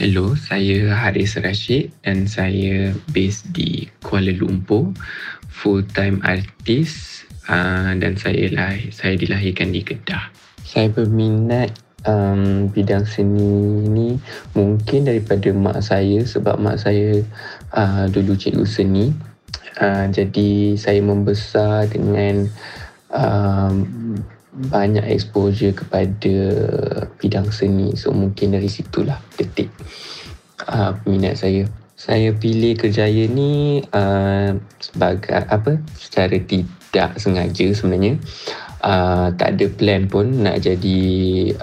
Hello, saya Haris Rashid dan saya based di Kuala Lumpur, full time artist uh, dan saya lah saya dilahirkan di Kedah. Saya berminat um, bidang seni ni mungkin daripada mak saya sebab mak saya uh, dulu cikgu seni. Uh, jadi saya membesar dengan um, banyak exposure kepada bidang seni. So mungkin dari situlah detik uh, minat saya. Saya pilih kerjaya ni uh, sebagai apa secara tidak sengaja sebenarnya. Uh, tak ada plan pun nak jadi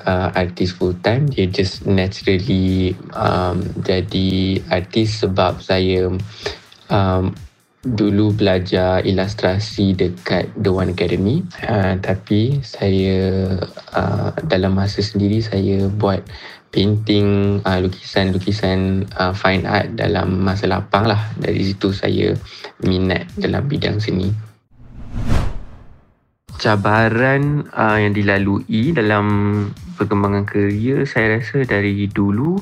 uh, artis full time. Dia just naturally um, jadi artis sebab saya um, dulu belajar ilustrasi dekat The One Academy uh, tapi saya uh, dalam masa sendiri saya buat painting uh, lukisan-lukisan uh, fine art dalam masa lapang lah. Dari situ saya minat dalam bidang seni. Cabaran uh, yang dilalui dalam perkembangan kerja saya rasa dari dulu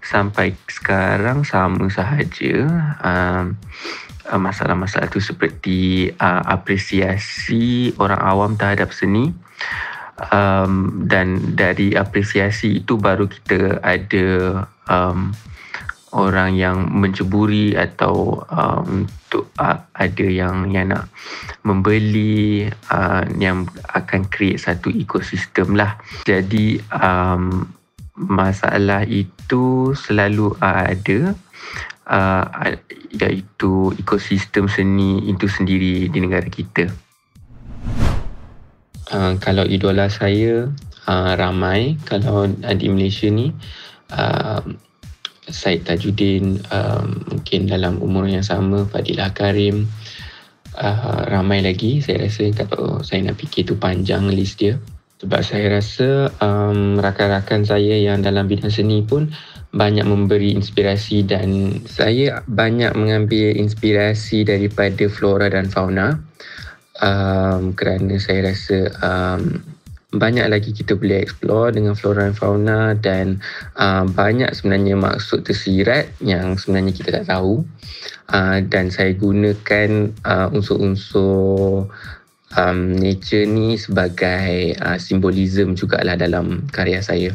sampai sekarang sama sahaja. Uh, masalah-masalah itu seperti uh, apresiasi orang awam terhadap seni. Um, dan dari apresiasi itu baru kita ada um, orang yang menceburi atau uh, untuk uh, ada yang yang nak membeli uh, yang akan create satu ekosistem lah. Jadi um, masalah itu selalu uh, ada uh, iaitu ekosistem seni itu sendiri di negara kita. Uh, kalau idola saya uh, ramai kalau uh, di Malaysia ni uh, Said Tajuddin uh, mungkin dalam umur yang sama Fadilah Karim uh, ramai lagi saya rasa kalau saya nak fikir tu panjang list dia sebab saya rasa um, rakan-rakan saya yang dalam bidang seni pun banyak memberi inspirasi dan saya banyak mengambil inspirasi daripada flora dan fauna. Um, kerana saya rasa um, banyak lagi kita boleh explore dengan flora dan fauna dan um, banyak sebenarnya maksud tersirat yang sebenarnya kita tak tahu. Uh, dan saya gunakan uh, unsur-unsur um, nature ni sebagai uh, simbolism jugalah dalam karya saya.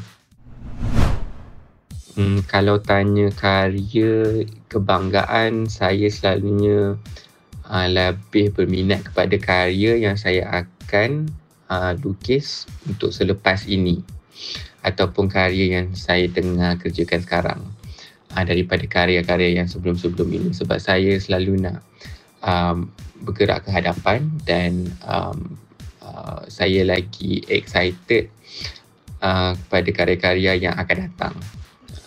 Hmm, kalau tanya karya kebanggaan, saya selalunya uh, lebih berminat kepada karya yang saya akan uh, lukis untuk selepas ini. Ataupun karya yang saya tengah kerjakan sekarang. Uh, daripada karya-karya yang sebelum-sebelum ini. Sebab saya selalu nak um, bergerak ke hadapan dan um, uh, saya lagi excited uh, kepada karya-karya yang akan datang.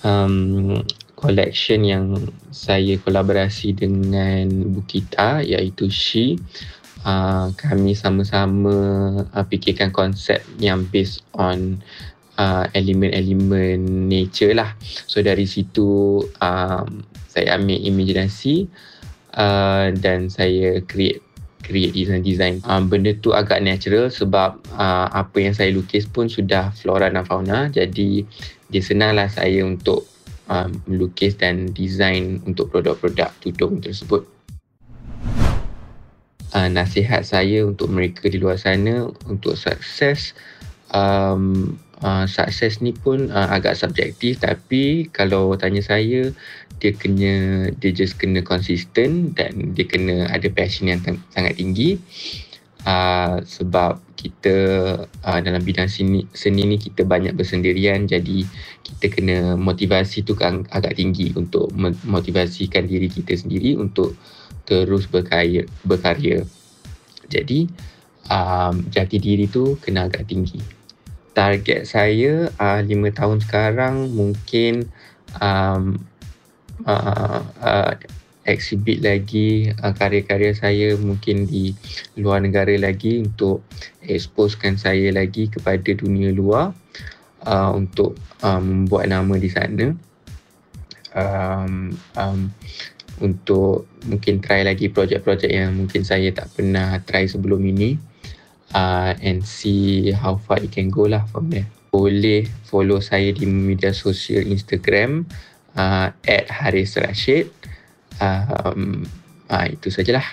Um, collection yang saya kolaborasi dengan Bukita iaitu She uh, kami sama-sama uh, fikirkan konsep yang based on uh, elemen-elemen nature lah. So dari situ um, saya ambil imajinasi uh, dan saya create create design-design. Um, benda tu agak natural sebab uh, apa yang saya lukis pun sudah flora dan fauna. Jadi dia senanglah saya untuk um, melukis dan design untuk produk-produk tudung tersebut. Uh, nasihat saya untuk mereka di luar sana untuk sukses um, uh, sukses ni pun uh, agak subjektif. Tapi kalau tanya saya dia kena dia just kena konsisten dan dia kena ada passion yang sangat tinggi. Uh, sebab kita uh, dalam bidang seni, seni ni kita banyak bersendirian. Jadi kita kena motivasi tu kan agak tinggi untuk motivasikan diri kita sendiri untuk terus berkarya berkarya. Jadi um, jati diri tu kena agak tinggi target saya uh, 5 tahun sekarang mungkin um, uh, uh, exhibit lagi uh, karya-karya saya mungkin di luar negara lagi untuk exposekan saya lagi kepada dunia luar uh, untuk um, membuat nama di sana. Um, um, untuk mungkin try lagi projek-projek yang mungkin saya tak pernah try sebelum ini uh, and see how far it can go lah from there. Boleh follow saya di media sosial Instagram uh, at Haris Rashid. Um, uh, itu sajalah